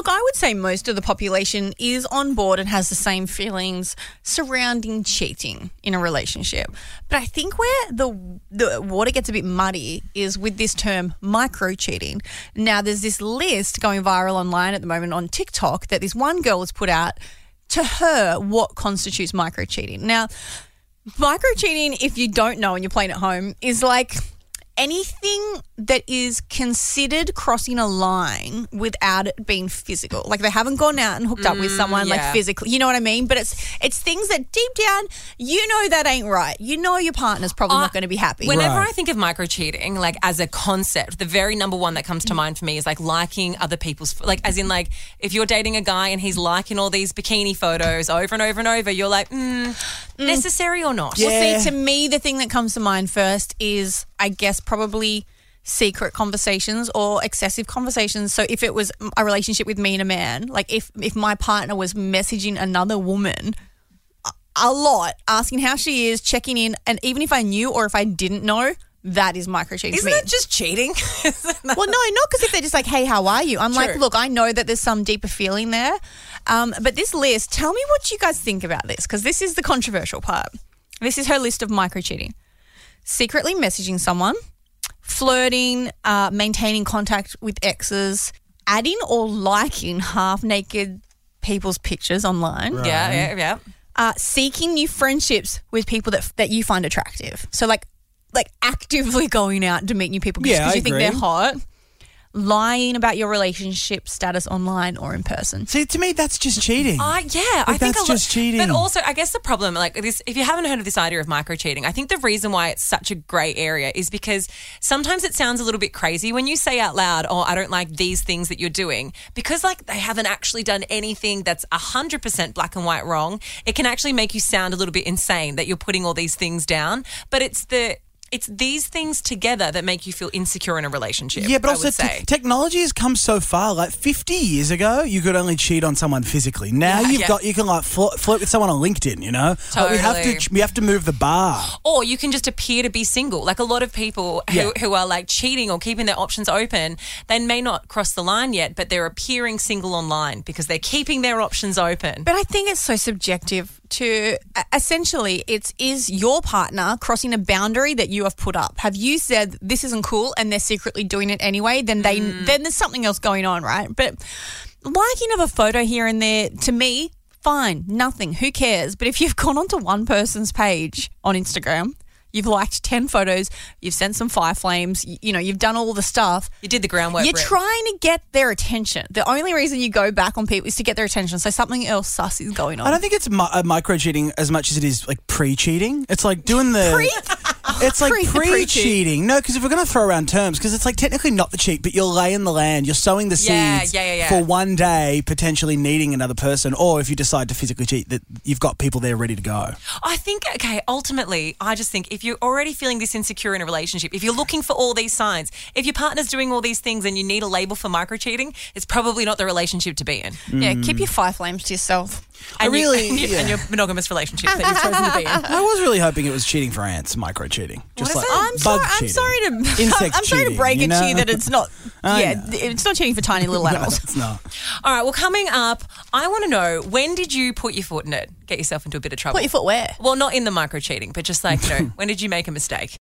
look, I would say most of the population is on board and has the same feelings surrounding cheating in a relationship. But I think where the the water gets a bit muddy is with this term micro cheating. Now, there's this list going viral online at the moment on TikTok that this one girl has put out to her what constitutes micro cheating. Now, micro cheating, if you don't know and you're playing at home, is like anything that is considered crossing a line without it being physical. Like they haven't gone out and hooked up with someone yeah. like physically. You know what I mean? But it's it's things that deep down you know that ain't right. You know your partner's probably Uh, not going to be happy. Whenever Right. I think of micro cheating, like as a concept, the very number one that comes to mind for me is like liking other people's, like as in like if you're dating a guy and he's liking all these bikini photos over and over and over, you're like, mm, necessary or not? Yeah. Well, see, to me, the thing that comes to mind first is, I guess, probably secret conversations or excessive conversations. So, if it was a relationship with me and a man, like if if my partner was messaging another woman a- a lot, asking how she is, checking in, and even if I knew or if I didn't know, that is micro cheating. Isn't that just cheating? Well, no, not because if they're just like, "Hey, how are you?" I'm like, "Look, I know that there's some deeper feeling there." Um, but this list, tell me what you guys think about this because this is the controversial part. This is her list of micro cheating: secretly messaging someone, flirting, uh, maintaining contact with exes, adding or liking half naked people's pictures online. yeah, yeah, yeah. Uh, seeking new friendships with people that that you find attractive. So like like actively going out to meet new people because Yeah, I you think they're hot. Lying about your relationship status online or in person. See, to me, that's just cheating. Uh, yeah, I think that's a lot- just cheating. But also, I guess the problem, like this, if you haven't heard of this idea of micro cheating, I think the reason why it's such a grey area is because sometimes it sounds a little bit crazy when you say out loud, "Oh, I don't like these things that you're doing," because like they haven't actually done anything that's hundred percent black and white wrong. It can actually make you sound a little bit insane that you're putting all these things down. But it's the it's these things together that make you feel insecure in a relationship. Yeah, but I also would say. te- technology has come so far. Like 50 years ago, you could only cheat on someone physically. Now Yeah, you've yeah. got you can like flirt, flirt with someone on LinkedIn. You know, Like, we have to we have to move the bar. or you can just appear to be single. Like a lot of people who, Yeah. who are like cheating or keeping their options open, they may not cross the line yet, but they're appearing single online because they're keeping their options open. But I think it's so subjective to essentially it's is your partner crossing a boundary that you have put up. Have you said this isn't cool and they're secretly doing it anyway, then they hmm. then there's something else going on, right? But liking of a photo here and there to me fine, nothing, who cares? But if you've gone onto one person's page on Instagram, you've liked 10 photos, you've sent some fire flames, you, you know, you've done all the stuff, you did the groundwork. you're Brit. trying to get their attention. The only reason you go back on people is to get their attention. So something else sus is going on. I don't think it's mi- uh, micro cheating as much as it is like pre cheating. It's like doing the Pre- It's like Pre- pre pre-cheat. cheating. No, because if we're going to throw around terms, because it's like technically not the cheat, but you're laying the land, you're sowing the Yeah, seeds yeah, yeah, yeah. for one day potentially needing another person, or if you decide to physically cheat, that you've got people there ready to go. I think, okay, ultimately, I just think if you're already feeling this insecure in a relationship, if you're looking for all these signs, if your partner's doing all these things and you need a label for micro cheating, it's probably not the relationship to be in. yeah, keep your fire flames to yourself. I And you- really- and, you, yeah. and your monogamous relationship that you've chosen to be in. I was really hoping it was cheating for ants, micro cheating. Just is like it? I'm sorry. bug I'm cheating. sorry to. Insect I'm sorry to cheating, break you it to you that it's not. I yeah, know. it's not cheating for tiny little No, animals. it's not. All right, well, coming up, I want to know when did you put your foot in it, get yourself into a bit of trouble? Put your foot where? Well, not in the micro cheating, but just like, you know, when did you make a mistake?